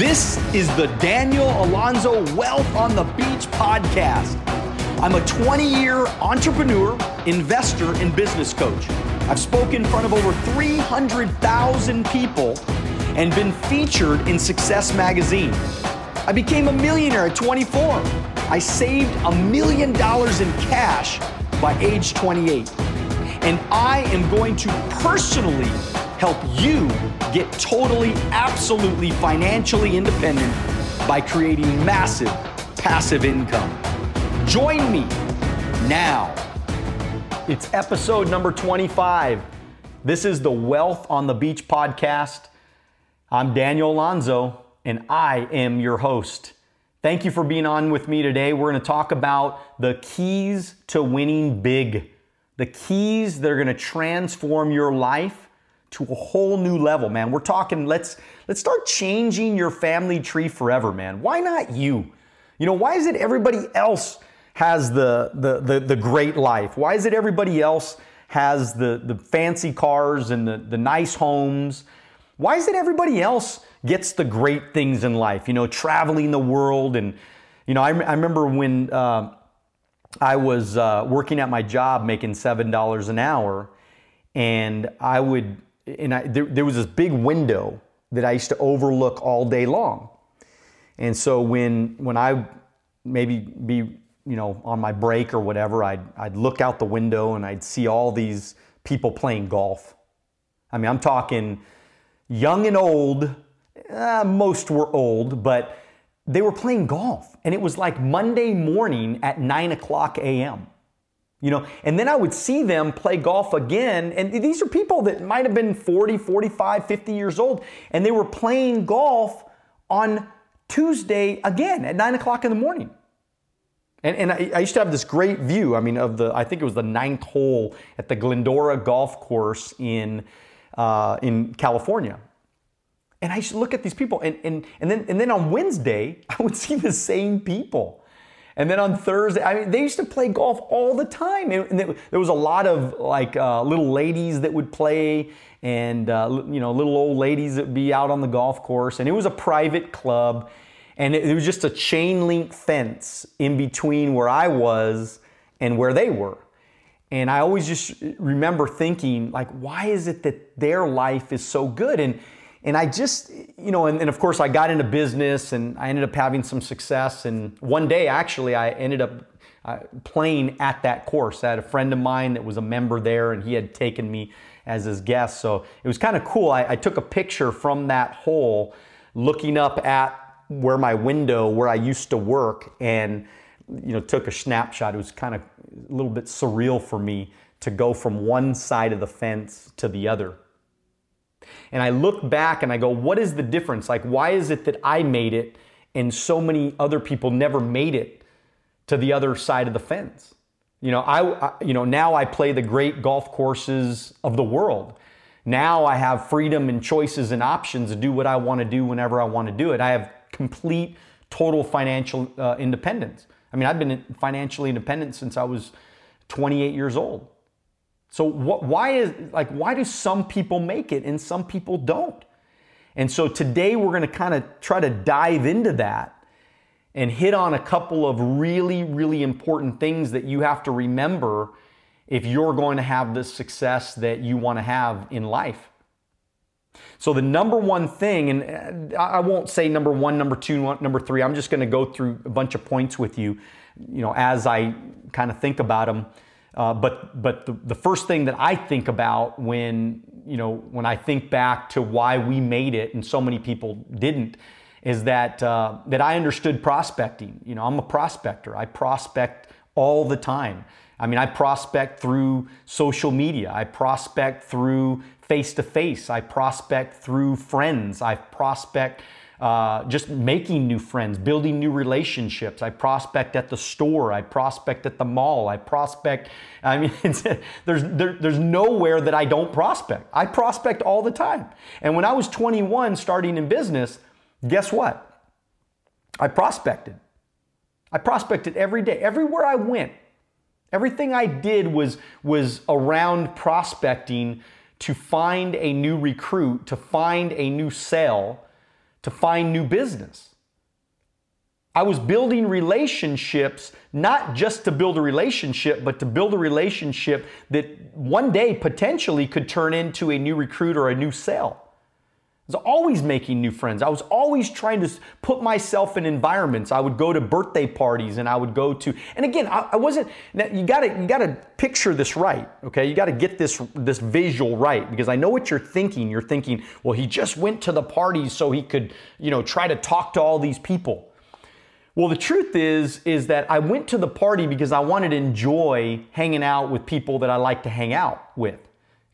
This is the Daniel Alonzo Wealth on the Beach podcast. I'm a 20 year entrepreneur, investor, and business coach. I've spoken in front of over 300,000 people and been featured in Success Magazine. I became a millionaire at 24. I saved a million dollars in cash by age 28. And I am going to personally help you get totally, absolutely financially independent by creating massive passive income. Join me now. It's episode number 25. This is the Wealth on the Beach podcast. I'm Daniel Alonzo, and I am your host. Thank you for being on with me today. We're going to talk about the keys to winning big, the keys that are going to transform your life to a whole new level, man. We're talking let's let's start changing your family tree forever, man. Why not you? You know, why is it everybody else has the the the, the great life? Why is it everybody else has the the fancy cars and the, the nice homes? Why is it everybody else gets the great things in life? You know, traveling the world. And, you know, I, I remember when uh, I was uh, working at my job making $7 an hour, and I would, and I, there, there was this big window that I used to overlook all day long. And so when, when I maybe be, you know, on my break or whatever, I'd, I'd look out the window and I'd see all these people playing golf. I mean, I'm talking young and old. Uh, most were old, but they were playing golf. And it was like Monday morning at 9 o'clock a.m. You know, and then I would see them play golf again. And these are people that might have been 40, 45, 50 years old. And they were playing golf on Tuesday again at 9 o'clock in the morning. And, and I, I, used to have this great view, I mean, of the, I think it was the ninth hole at the Glendora Golf Course in uh, in California. And I used to look at these people, and, and, and, then, and then on Wednesday, I would see the same people. And then on Thursday, I mean, they used to play golf all the time. And there was a lot of like uh, little ladies that would play, and uh, you know, little old ladies that would be out on the golf course. And it was a private club, and it, it was just a chain link fence in between where I was and where they were. And I always just remember thinking, like, why is it that their life is so good? And and I just, you know, and, and, of course I got into business and I ended up having some success. And one day, actually, I ended up uh, playing at that course. I had a friend of mine that was a member there, and he had taken me as his guest. So it was kind of cool. I, I took a picture from that hole, looking up at where my window, where I used to work, and you know, took a snapshot. It was kind of a little bit surreal for me to go from one side of the fence to the other. And I look back and I go, what is the difference? Like, why is it that I made it and so many other people never made it to the other side of the fence? You know, I, I you know, now I play the great golf courses of the world. Now I have freedom and choices and options to do what I want to do whenever I want to do it. I have complete, total financial uh, independence. I mean, I've been financially independent since I was 28 years old. So what, why is like why do some people make it and some people don't? And so today we're going to kind of try to dive into that and hit on a couple of really really important things that you have to remember if you're going to have the success that you want to have in life. So the number one thing, and uh, I won't say number one, number two, number three. I'm just going to go through a bunch of points with you, you know, as I kind of think about them. Uh, but but the, the first thing that I think about when you know when I think back to why we made it and so many people didn't is that uh, that I understood prospecting. You know, I'm a prospector. I prospect all the time. I mean, I prospect through social media. I prospect through face to face. I prospect through friends. I prospect uh, just making new friends, building new relationships. I prospect at the store. I prospect at the mall. I prospect. I mean, there's there, there's nowhere that I don't prospect. I prospect all the time. And when I was 21, starting in business, guess what? I prospected. I prospected every day, everywhere I went. Everything I did was was around prospecting to find a new recruit, to find a new sale, to find new business. I was building relationships, not just to build a relationship, but to build a relationship that one day potentially could turn into a new recruit or a new sale. Was always making new friends. I was always trying to put myself in environments. I would go to birthday parties and I would go to, and again, I, I wasn't, you gotta, you gotta picture this right, okay? You gotta get this, this visual right because I know what you're thinking. You're thinking, well, he just went to the parties so he could, you know, try to talk to all these people. Well, the truth is, is that I went to the party because I wanted to enjoy hanging out with people that I like to hang out with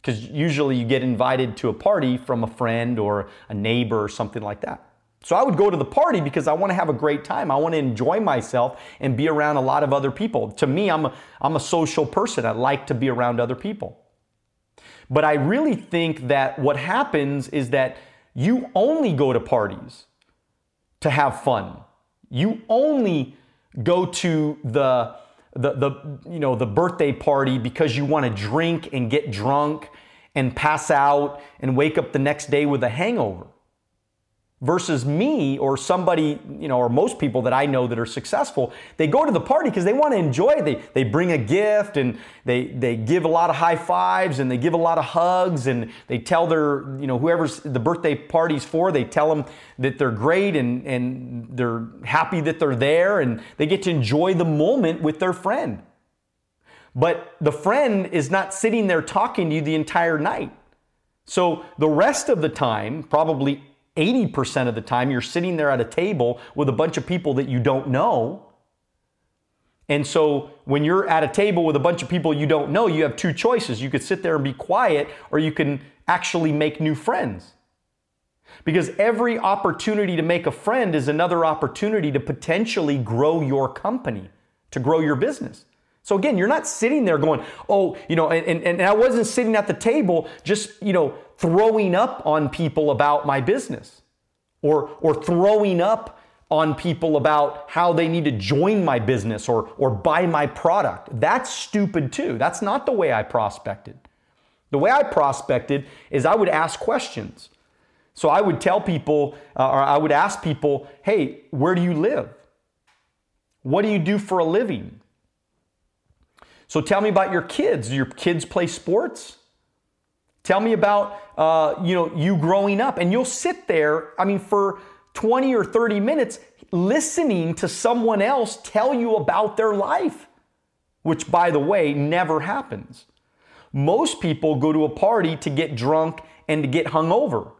because usually you get invited to a party from a friend or a neighbor or something like that. So I would go to the party because I want to have a great time. I want to enjoy myself and be around a lot of other people. To me, I'm a, I'm a social person. I like to be around other people. But I really think that what happens is that you only go to parties to have fun. You only go to the the, the, you know, the birthday party because you want to drink and get drunk and pass out and wake up the next day with a hangover versus me or somebody, you know, or most people that I know that are successful, they go to the party because they want to enjoy it. They, they bring a gift and they, they give a lot of high fives and they give a lot of hugs and they tell their, you know, whoever's the birthday party's for, they tell them that they're great and, and they're happy that they're there and they get to enjoy the moment with their friend. But the friend is not sitting there talking to you the entire night. So the rest of the time, probably 80% of the time, you're sitting there at a table with a bunch of people that you don't know. And so when you're at a table with a bunch of people you don't know, you have two choices. You could sit there and be quiet, or you can actually make new friends. Because every opportunity to make a friend is another opportunity to potentially grow your company, to grow your business. So again, you're not sitting there going, oh, you know, and, and and I wasn't sitting at the table just, you know, throwing up on people about my business or, or throwing up on people about how they need to join my business or, or buy my product. That's stupid too. That's not the way I prospected. The way I prospected is I would ask questions. So I would tell people, uh, or I would ask people, hey, where do you live? What do you do for a living? So tell me about your kids. Do your kids play sports? Tell me about uh, you know you growing up, and you'll sit there. I mean, for 20 or 30 minutes listening to someone else tell you about their life, which, by the way, never happens. Most people go to a party to get drunk and to get hungover.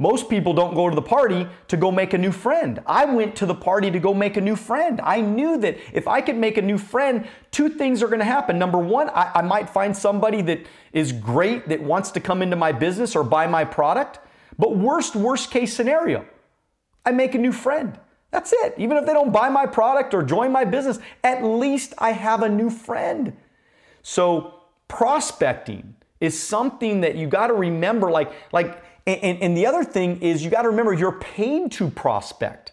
Most people don't go to the party to go make a new friend. I went to the party to go make a new friend. I knew that if I could make a new friend, two things are to happen. Number one, I, I, might find somebody that is great that wants to come into my business or buy my product. But worst, worst case scenario, I make a new friend. That's it. Even if they don't buy my product or join my business, at least I have a new friend. So prospecting is something that you got to remember like like and, and, and the other thing is you got to remember you're paid to prospect.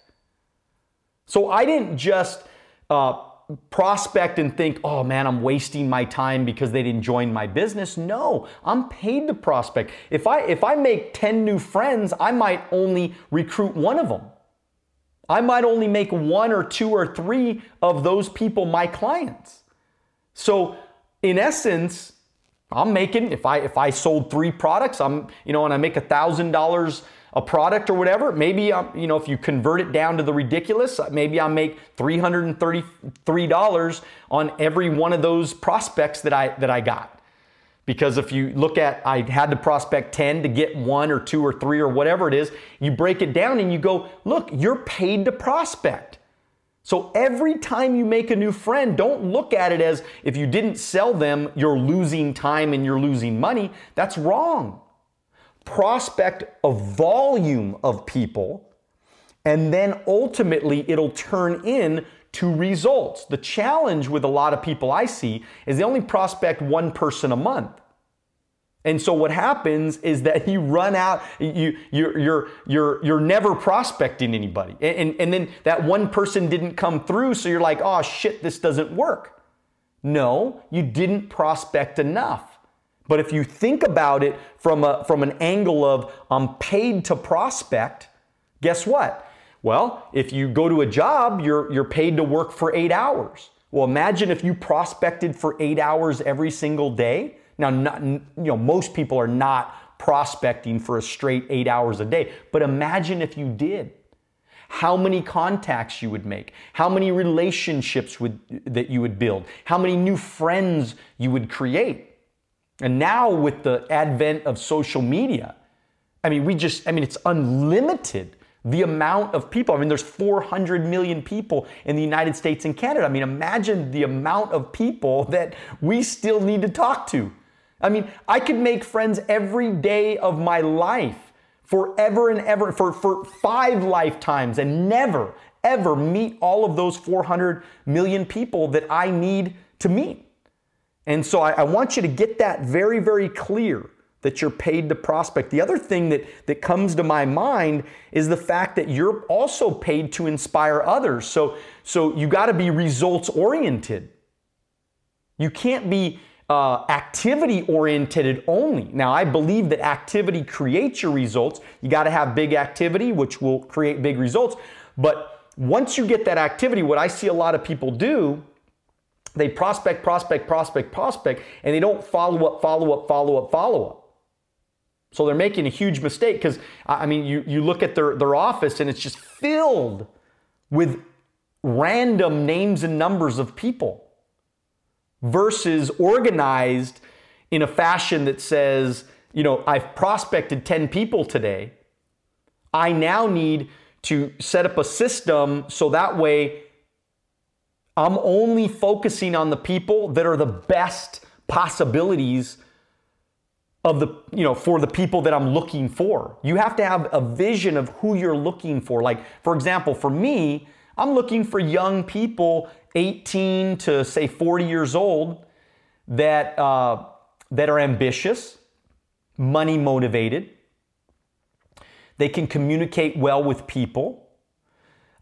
So I didn't just uh, prospect and think, oh man, I'm wasting my time because they didn't join my business. No, I'm paid to prospect. If I if I make 10 new friends, I might only recruit one of them. I might only make one or two or three of those people my clients. So in essence, I'm making if I if I sold three products, I'm you know, and I make a thousand dollars a product or whatever. Maybe I'm you know if you convert it down to the ridiculous, maybe I make three hundred and thirty three dollars on every one of those prospects that I that I got. Because if you look at, I had to prospect 10 to get one or two or three or whatever it is, you break it down and you go, look, you're paid to prospect. So every time you make a new friend, don't look at it as if you didn't sell them, you're losing time and you're losing money. That's wrong. Prospect a volume of people, and then ultimately it'll turn in to results. The challenge with a lot of people I see is they only prospect one person a month. And so what happens is that you run out, you, you're, you're, you're, you're never prospecting anybody. And, and, and then that one person didn't come through, so you're like, oh shit, this doesn't work. No, you didn't prospect enough. But if you think about it from, a, from an angle of I'm paid to prospect, Guess what? Well, if you go to a job, you're, you're paid to work for eight hours. Well, imagine if you prospected for eight hours every single day. Now, not, you know, most people are not prospecting for a straight eight hours a day, but imagine if you did. How many contacts you would make, how many relationships would, that you would build, how many new friends you would create. And now, with the advent of social media, I mean, we just, I mean, it's unlimited the amount of people. I mean, there's 400 million people in the United States and Canada. I mean, imagine the amount of people that we still need to talk to. I mean, I could make friends every day of my life forever and ever for, for five lifetimes and never, ever meet all of those 400 million people that I need to meet. And so I, I want you to get that very, very clear that you're paid to prospect. The other thing that, that comes to my mind is the fact that you're also paid to inspire others. So, so you got to be results oriented. You can't be uh, activity oriented only. Now, I believe that activity creates your results. You got to have big activity, which will create big results. But once you get that activity, what I see a lot of people do they prospect, prospect, prospect, prospect, and they don't follow up, follow up, follow up, follow up. So they're making a huge mistake because, I mean, you, you look at their, their office and it's just filled with random names and numbers of people versus organized in a fashion that says, you know, I've prospected 10 people today. I now need to set up a system so that way I'm only focusing on the people that are the best possibilities of the you know for the people that I'm looking for. You have to have a vision of who you're looking for. Like for example, for me, I'm looking for young people 18 to say 40 years old that uh, that are ambitious, money motivated. They can communicate well with people.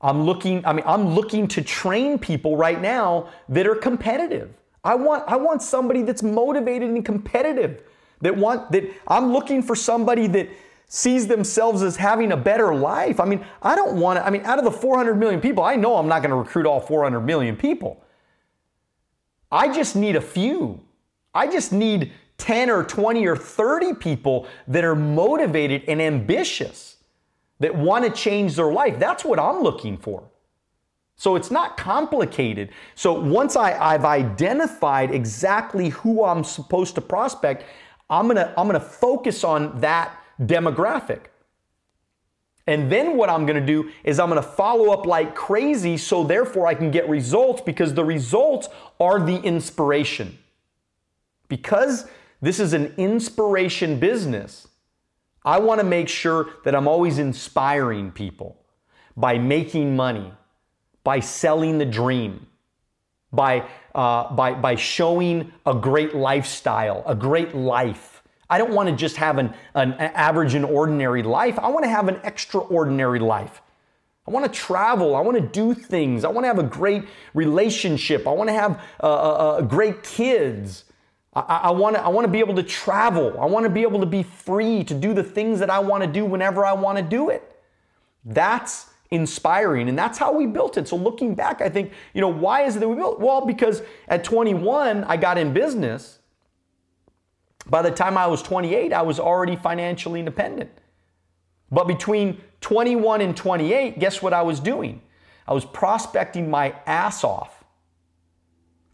I'm looking I mean I'm looking to train people right now that are competitive. I want I want somebody that's motivated and competitive that want that I'm looking for somebody that sees themselves as having a better life. I mean, I don't want to, I mean, out of the 400 million people, I know I'm not going to recruit all 400 million people. I just need a few. I just need 10 or 20 or 30 people that are motivated and ambitious, that want to change their life. That's what I'm looking for. So it's not complicated. So once I, I've identified exactly who I'm supposed to prospect, I'm gonna, I'm gonna focus on that demographic. And then what I'm gonna do is I'm gonna follow up like crazy so therefore I can get results because the results are the inspiration. Because this is an inspiration business, I wanna make sure that I'm always inspiring people by making money, by selling the dream, by, uh, by, by showing a great lifestyle, a great life. I don't want to just have an, an average and ordinary life. I want to have an extraordinary life. I want to travel. I want to do things. I want to have a great relationship. I want to have uh, uh, uh great kids. I, I, want to, I want to be able to travel. I want to be able to be free to do the things that I want to do whenever I want to do it. That's inspiring. And that's how we built it. So looking back, I think, you know, why is it that we built? Well, because at 21, I got in business. By the time I was 28, I was already financially independent. But between 21 and 28, guess what I was doing? I was prospecting my ass off.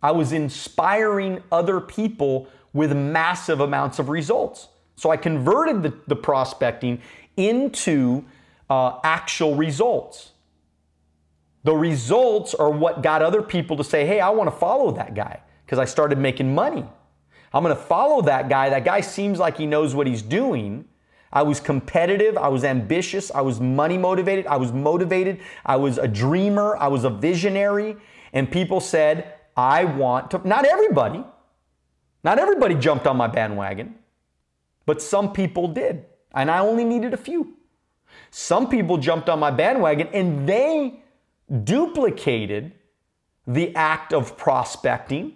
I was inspiring other people with massive amounts of results. So I converted the, the prospecting into uh, actual results. The results are what got other people to say, hey, I want to follow that guy because I started making money. I'm going to follow that guy. That guy seems like he knows what he's doing. I was competitive. I was ambitious. I was money motivated. I was motivated. I was a dreamer. I was a visionary. And people said, I want to, not everybody, not everybody jumped on my bandwagon, but some people did. And I only needed a few. Some people jumped on my bandwagon and they duplicated the act of prospecting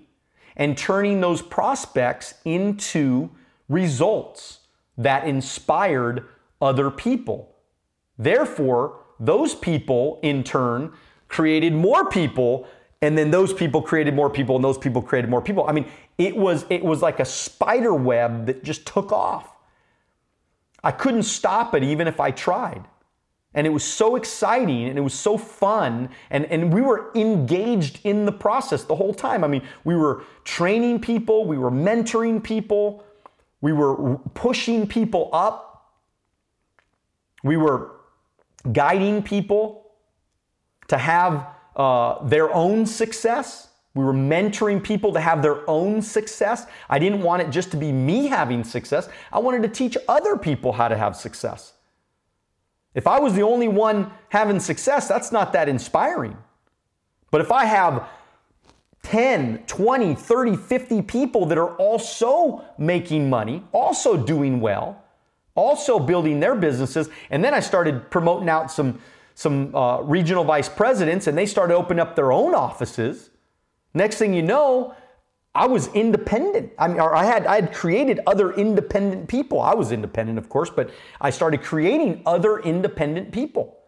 and turning those prospects into results that inspired other people. Therefore, those people in turn created more people and then those people created more people and those people created more people. I mean, it was it was like a spider web that just took off. I couldn't stop it even if I tried. And it was so exciting and it was so fun. And, and we were engaged in the process the whole time. I mean, we were training people, we were mentoring people, we were pushing people up, we were guiding people to have uh, their own success. We were mentoring people to have their own success. I didn't want it just to be me having success. I wanted to teach other people how to have success. If I was the only one having success, that's not that inspiring. But if I have 10, 20, 30, 50 people that are also making money, also doing well, also building their businesses, and then I started promoting out some, some uh, regional vice presidents and they started opening up their own offices. Next thing you know, I was independent. I mean, I had I had created other independent people. I was independent, of course, but I started creating other independent people.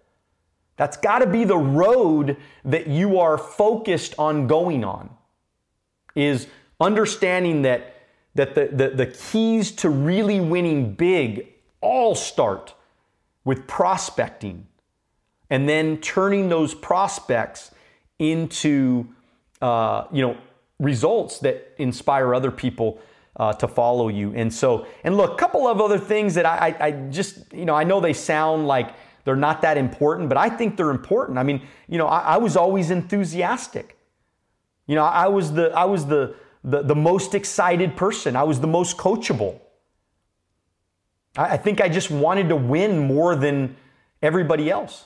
That's got to be the road that you are focused on going on. Is understanding that that the, the, the keys to really winning big all start with prospecting and then turning those prospects into uh, you know results that inspire other people uh, to follow you. And so, and look, a couple of other things that I, I, I just, you know, I know they sound like they're not that important, but I think they're important. I mean, you know, I, I was always enthusiastic. You know, I was the, I was the, the, the most excited person. I was the most coachable. I, I think I just wanted to win more than everybody else.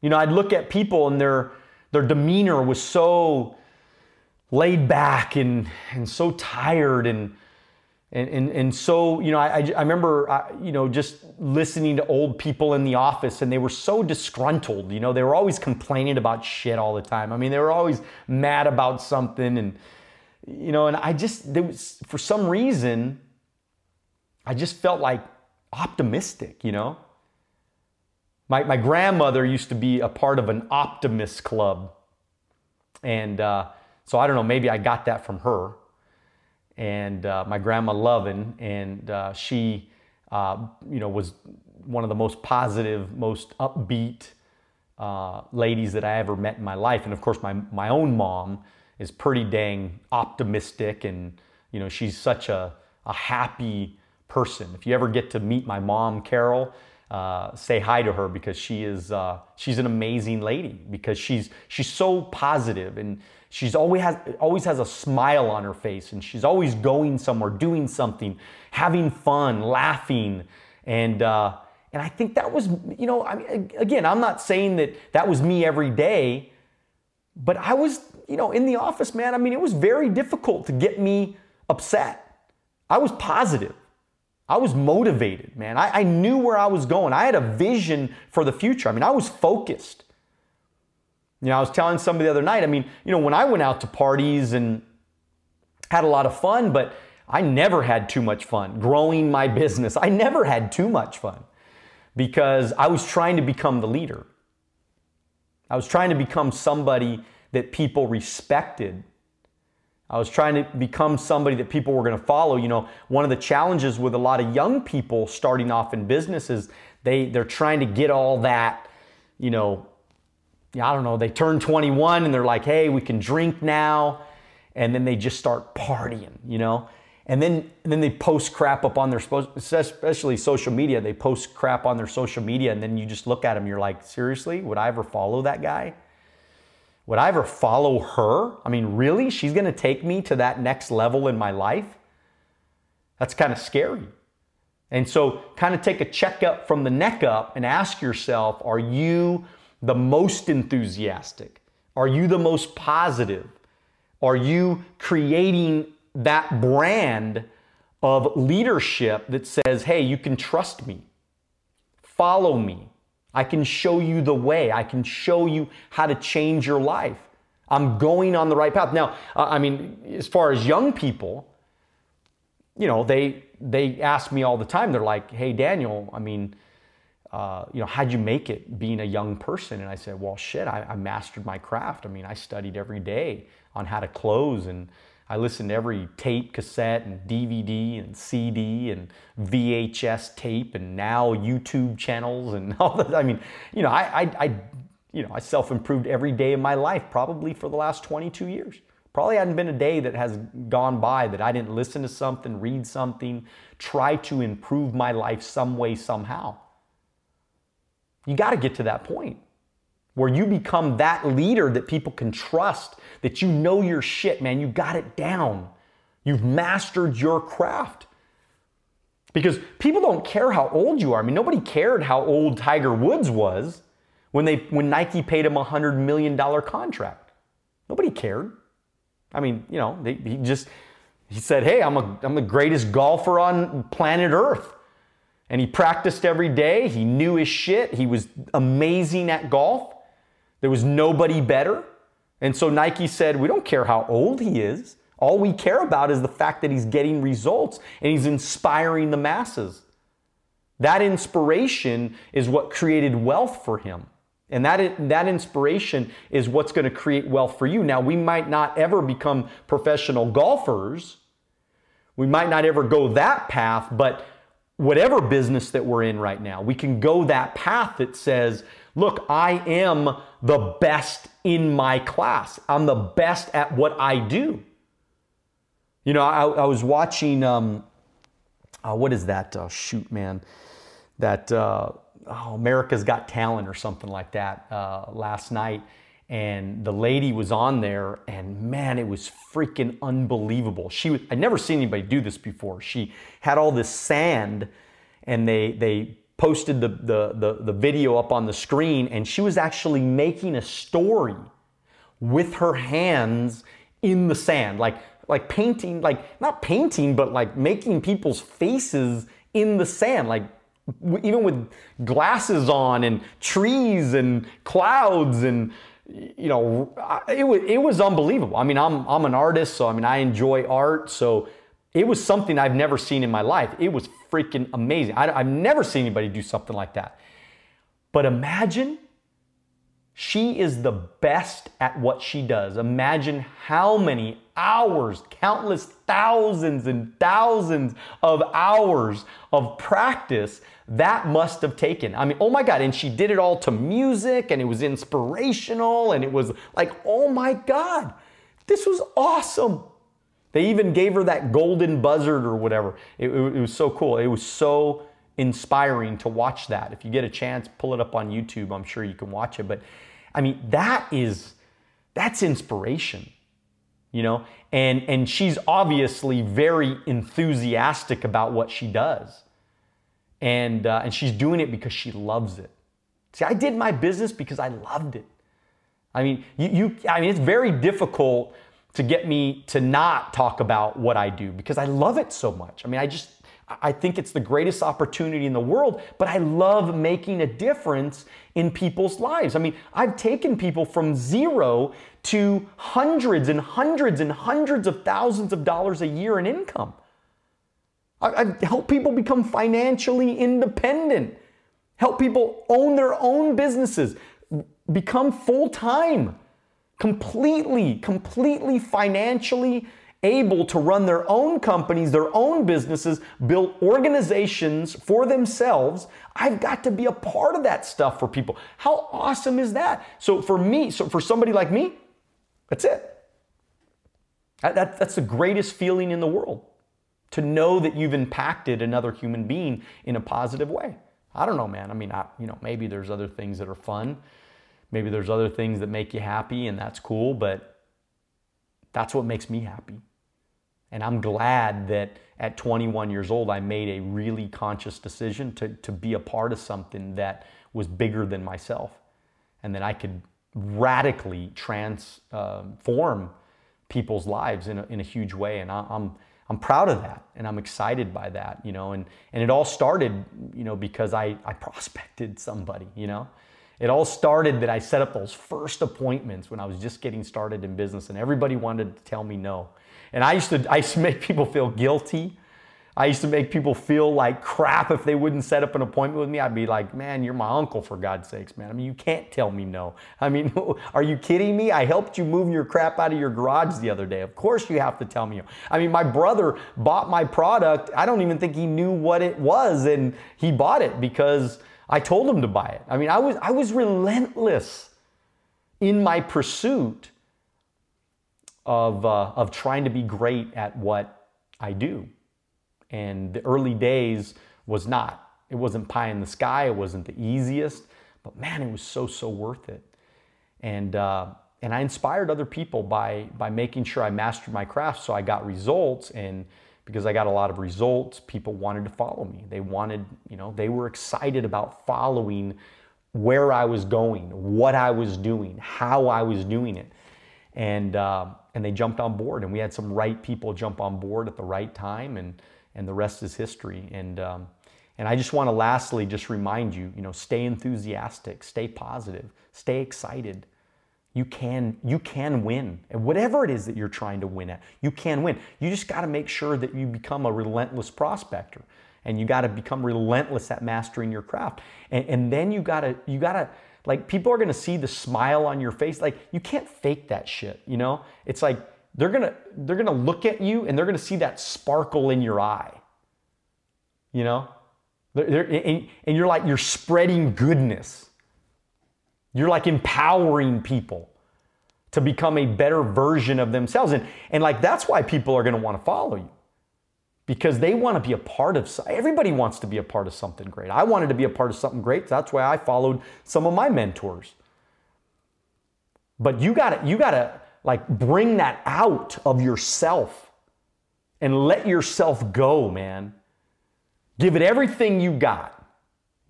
You know, I'd look at people and their, their demeanor was so laid back and, and so tired and, and, and, and so, you know, I, I remember, uh, you know, just listening to old people in the office and they were so disgruntled. You know, they were always complaining about shit all the time. I mean, they were always mad about something. And, you know, and I just, there was, for some reason, I just felt like optimistic, you know? My, my grandmother used to be a part of an optimist club. And, uh, so I don't know, maybe I got that from her. And uh, my grandma Lovin, and uh, she, uh, you know, was one of the most positive, most upbeat uh, ladies that I ever met in my life. And of course, my, my own mom is pretty dang optimistic, and you know, she's such a, a happy person. If you ever get to meet my mom, Carol, uh, say hi to her because she is uh, she's an amazing lady because she's she's so positive and She's always has, always has a smile on her face and she's always going somewhere, doing something, having fun, laughing. And, uh, and I think that was, you know, I mean, again, I'm not saying that that was me every day, but I was, you know, in the office, man, I mean, it was very difficult to get me upset. I was positive. I was motivated, man. I, I knew where I was going. I had a vision for the future. I mean, I was focused. You know, I was telling somebody the other night, I mean, you know, when I went out to parties and had a lot of fun, but I never had too much fun growing my business. I never had too much fun because I was trying to become the leader. I was trying to become somebody that people respected. I was trying to become somebody that people were going to follow. You know, one of the challenges with a lot of young people starting off in business is they, they're trying to get all that, you know, I don't know, they turn 21 and they're like, hey, we can drink now. And then they just start partying, you know? And then, and then they post crap up on their, especially social media, they post crap on their social media. And then you just look at them, you're like, seriously, would I ever follow that guy? Would I ever follow her? I mean, really? She's gonna take me to that next level in my life? That's kind of scary. And so, kind of take a checkup from the neck up and ask yourself are you the most enthusiastic? Are you the most positive? Are you creating that brand of leadership that says, hey, you can trust me, follow me, I can show you the way, I can show you how to change your life. I'm going on the right path. Now, I mean, as far as young people, you know, they they ask me all the time. They're like, "Hey, Daniel, I mean, uh, you know, how'd you make it being a young person? And I said, well, shit, I, I mastered my craft. I mean, I studied every day on how to close and I listened to every tape, cassette, and DVD, and CD, and VHS tape, and now YouTube channels, and all that. I mean, you know, I, I, I you know, I self-improved every day of my life, probably for the last 22 years. Probably hadn't been a day that has gone by that I didn't listen to something, read something, try to improve my life some way, somehow. You got to get to that point where you become that leader that people can trust, that you know your shit, man. You got it down. You've mastered your craft. Because people don't care how old you are. I mean, nobody cared how old Tiger Woods was when they when Nike paid him a hundred million dollar contract. Nobody cared. I mean, you know, they, he just he said, "Hey, I'm a I'm the greatest golfer on planet Earth." And he practiced every day. He knew his shit. He was amazing at golf. There was nobody better. And so Nike said, "We don't care how old he is. All we care about is the fact that he's getting results and he's inspiring the masses." That inspiration is what created wealth for him. And that, that inspiration is what's going to create wealth for you. Now, we might not ever become professional golfers. We might not ever go that path, but whatever business that we're in right now, we can go that path that says, look, I am the best in my class. I'm the best at what I do. You know, I, I was watching, um, uh, what is that? Oh, shoot, man. That, uh, oh, America's Got Talent or something like that uh, last night. And the lady was on there, and man, it was freaking unbelievable. She was, I'd never seen anybody do this before. She had all this sand, and they, they posted the, the, the, the video up on the screen, and she was actually making a story with her hands in the sand, like, like painting, like not painting, but like making people's faces in the sand, like even with glasses on and trees and clouds and you know it was it was unbelievable. I mean, I'm I'm an artist, so I mean I enjoy art, so it was something I've never seen in my life. It was freaking amazing. I, I've never seen anybody do something like that. But imagine she is the best at what she does. Imagine how many hours, countless thousands and thousands of hours of practice that must have taken. I mean, oh my God. And she did it all to music and it was inspirational and it was like, oh my God, this was awesome. They even gave her that golden buzzard or whatever. It, it, it was so cool. It was so inspiring to watch that. If you get a chance, pull it up on YouTube. I'm sure you can watch it. But I mean, that is, that's inspiration you know and and she's obviously very enthusiastic about what she does and, uh, and she's doing it because she loves it. See, I did my business because I loved it. I mean, you, you, I mean, it's very difficult to get me to not talk about what I do because I love it so much. I mean, I just, I think it's the greatest opportunity in the world, but I love making a difference in people's lives. I mean, I've taken people from zero to hundreds and hundreds and hundreds of thousands of dollars a year in income. I, I help people become financially independent, help people own their own businesses, become full time, completely, completely financially able to run their own companies, their own businesses, build organizations for themselves. I've got to be a part of that stuff for people. How awesome is that? So for me, so for somebody like me, that's it. That, that, that's the greatest feeling in the world to know that you've impacted another human being in a positive way. I don't know, man. I mean, I, you know, maybe there's other things that are fun. Maybe there's other things that make you happy, and that's cool, but that's what makes me happy. And I'm glad that at 21 years old, I made a really conscious decision to, to be a part of something that was bigger than myself and that I could radically transform um, people's lives in a, in a huge way. And I, I'm, I'm proud of that and I'm excited by that, you know, and, and it all started, you know, because I, I prospected somebody, you know. It all started that I set up those first appointments when I was just getting started in business and everybody wanted to tell me no. And I used to, I used to make people feel guilty I used to make people feel like crap if they wouldn't set up an appointment with me. I'd be like, man, you're my uncle for God's sakes, man. I mean, you can't tell me no. I mean, are you kidding me? I helped you move your crap out of your garage the other day. Of course you have to tell me. No. I mean, my brother bought my product. I don't even think he knew what it was and he bought it because I told him to buy it. I mean, I was I was relentless in my pursuit of uh, of trying to be great at what I do. And the early days was not. It wasn't pie in the sky. It wasn't the easiest, but man, it was so so worth it. And uh, and I inspired other people by by making sure I mastered my craft, so I got results. And because I got a lot of results, people wanted to follow me. They wanted, you know, they were excited about following where I was going, what I was doing, how I was doing it, and uh, and they jumped on board. And we had some right people jump on board at the right time, and and the rest is history. And um, and I just want to lastly just remind you, you know, stay enthusiastic, stay positive, stay excited. You can you can win. And whatever it is that you're trying to win at, you can win. You just got to make sure that you become a relentless prospector. And you got to become relentless at mastering your craft. And, and then you got to you got to like people are going to see the smile on your face. Like you can't fake that shit, you know? It's like they're gonna they're gonna look at you and they're gonna see that sparkle in your eye you know they're, they're, and, and you're like you're spreading goodness you're like empowering people to become a better version of themselves and, and like that's why people are want to follow you because they want to be a part of everybody wants to be a part of something great i wanted to be a part of something great that's why i followed some of my mentors but you got to you got to like bring that out of yourself and let yourself go, man. Give it everything you got.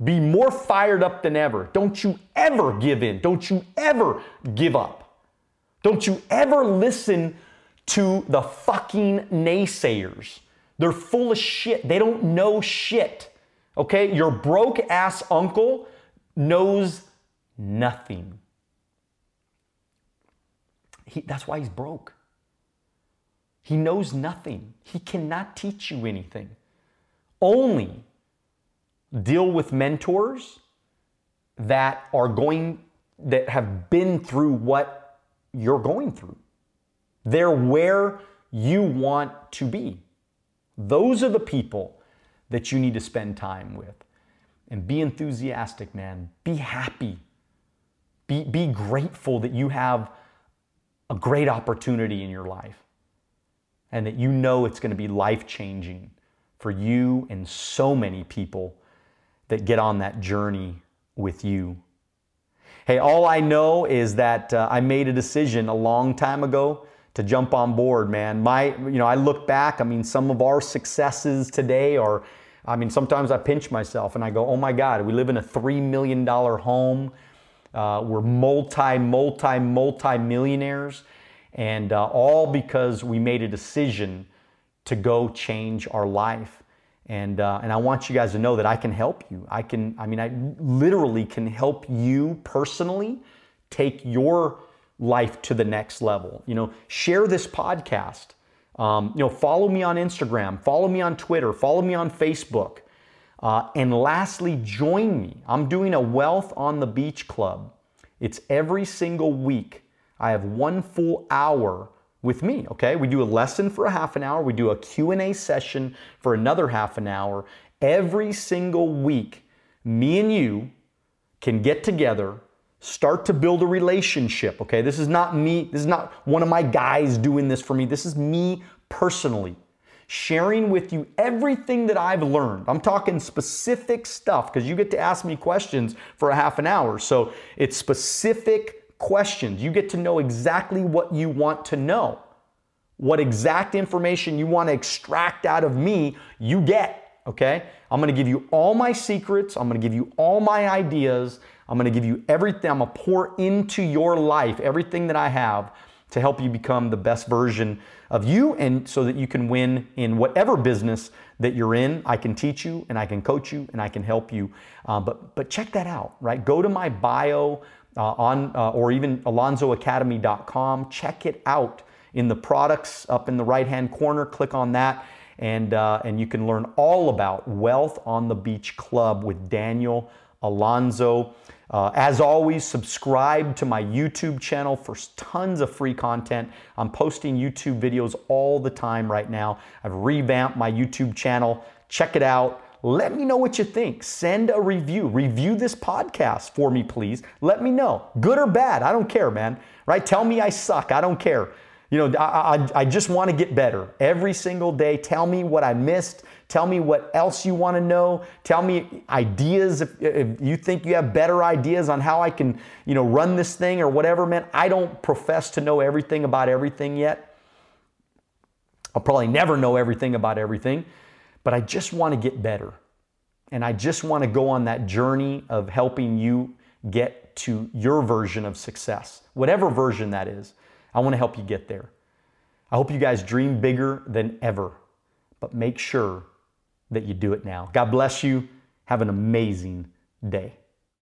Be more fired up than ever. Don't you ever give in. Don't you ever give up. Don't you ever listen to the fucking naysayers. They're full of shit. They don't know shit. Okay? Your broke ass uncle knows nothing. He, that's why he's broke. He knows nothing. He cannot teach you anything. Only deal with mentors that are going, that have been through what you're going through. They're where you want to be. Those are the people that you need to spend time with. And be enthusiastic, man. Be happy. Be, be grateful that you have a great opportunity in your life and that you know it's going to be life changing for you and so many people that get on that journey with you. Hey, all I know is that uh, I made a decision a long time ago to jump on board, man. My, you know, I look back, I mean, some of our successes today are, I mean, sometimes I pinch myself and I go, oh my God, we live in a $3 million home. Uh, we're multi, multi, multi millionaires, and uh, all because we made a decision to go change our life. And, uh, and I want you guys to know that I can help you. I can, I mean, I literally can help you personally take your life to the next level. You know, share this podcast. Um, you know, follow me on Instagram, follow me on Twitter, follow me on Facebook. Uh, and lastly, join me. I'm doing a Wealth on the Beach Club. It's every single week. I have one full hour with me, okay? We do a lesson for a half an hour, we do a Q&A session for another half an hour. Every single week, me and you can get together, start to build a relationship, okay? This is not me, this is not one of my guys doing this for me. This is me personally sharing with you everything that I've learned. I'm talking specific stuff because you get to ask me questions for a half an hour. So it's specific questions. You get to know exactly what you want to know. What exact information you want to extract out of me, you get, okay? I'm going to give you all my secrets. I'm going to give you all my ideas. I'm going to give you everything. I'm going to pour into your life everything that I have to help you become the best version of you and so that you can win in whatever business that you're in. I can teach you and I can coach you and I can help you. Uh, but, but check that out, right? Go to my bio uh, on uh, or even alonzoacademy.com. Check it out in the products up in the right hand corner. Click on that And, uh, and you can learn all about Wealth on the Beach Club with Daniel Alonzo. Uh, as always, subscribe to my YouTube channel for tons of free content. I'm posting YouTube videos all the time right now. I've revamped my YouTube channel. Check it out. Let me know what you think. Send a review. Review this podcast for me, please. Let me know. Good or bad, I don't care, man. Right? Tell me I suck. I don't care. You know, I, I, I just want to get better every single day. Tell me what I missed. Tell me what else you want to know. Tell me ideas if, if you think you have better ideas on how I can, you know, run this thing or whatever, man. I don't profess to know everything about everything yet. I'll probably never know everything about everything but I just want to get better. And I just want to go on that journey of helping you get to your version of success, whatever version that is. I want to help you get there. I hope you guys dream bigger than ever, but make sure that you do it now. God bless you. Have an amazing day.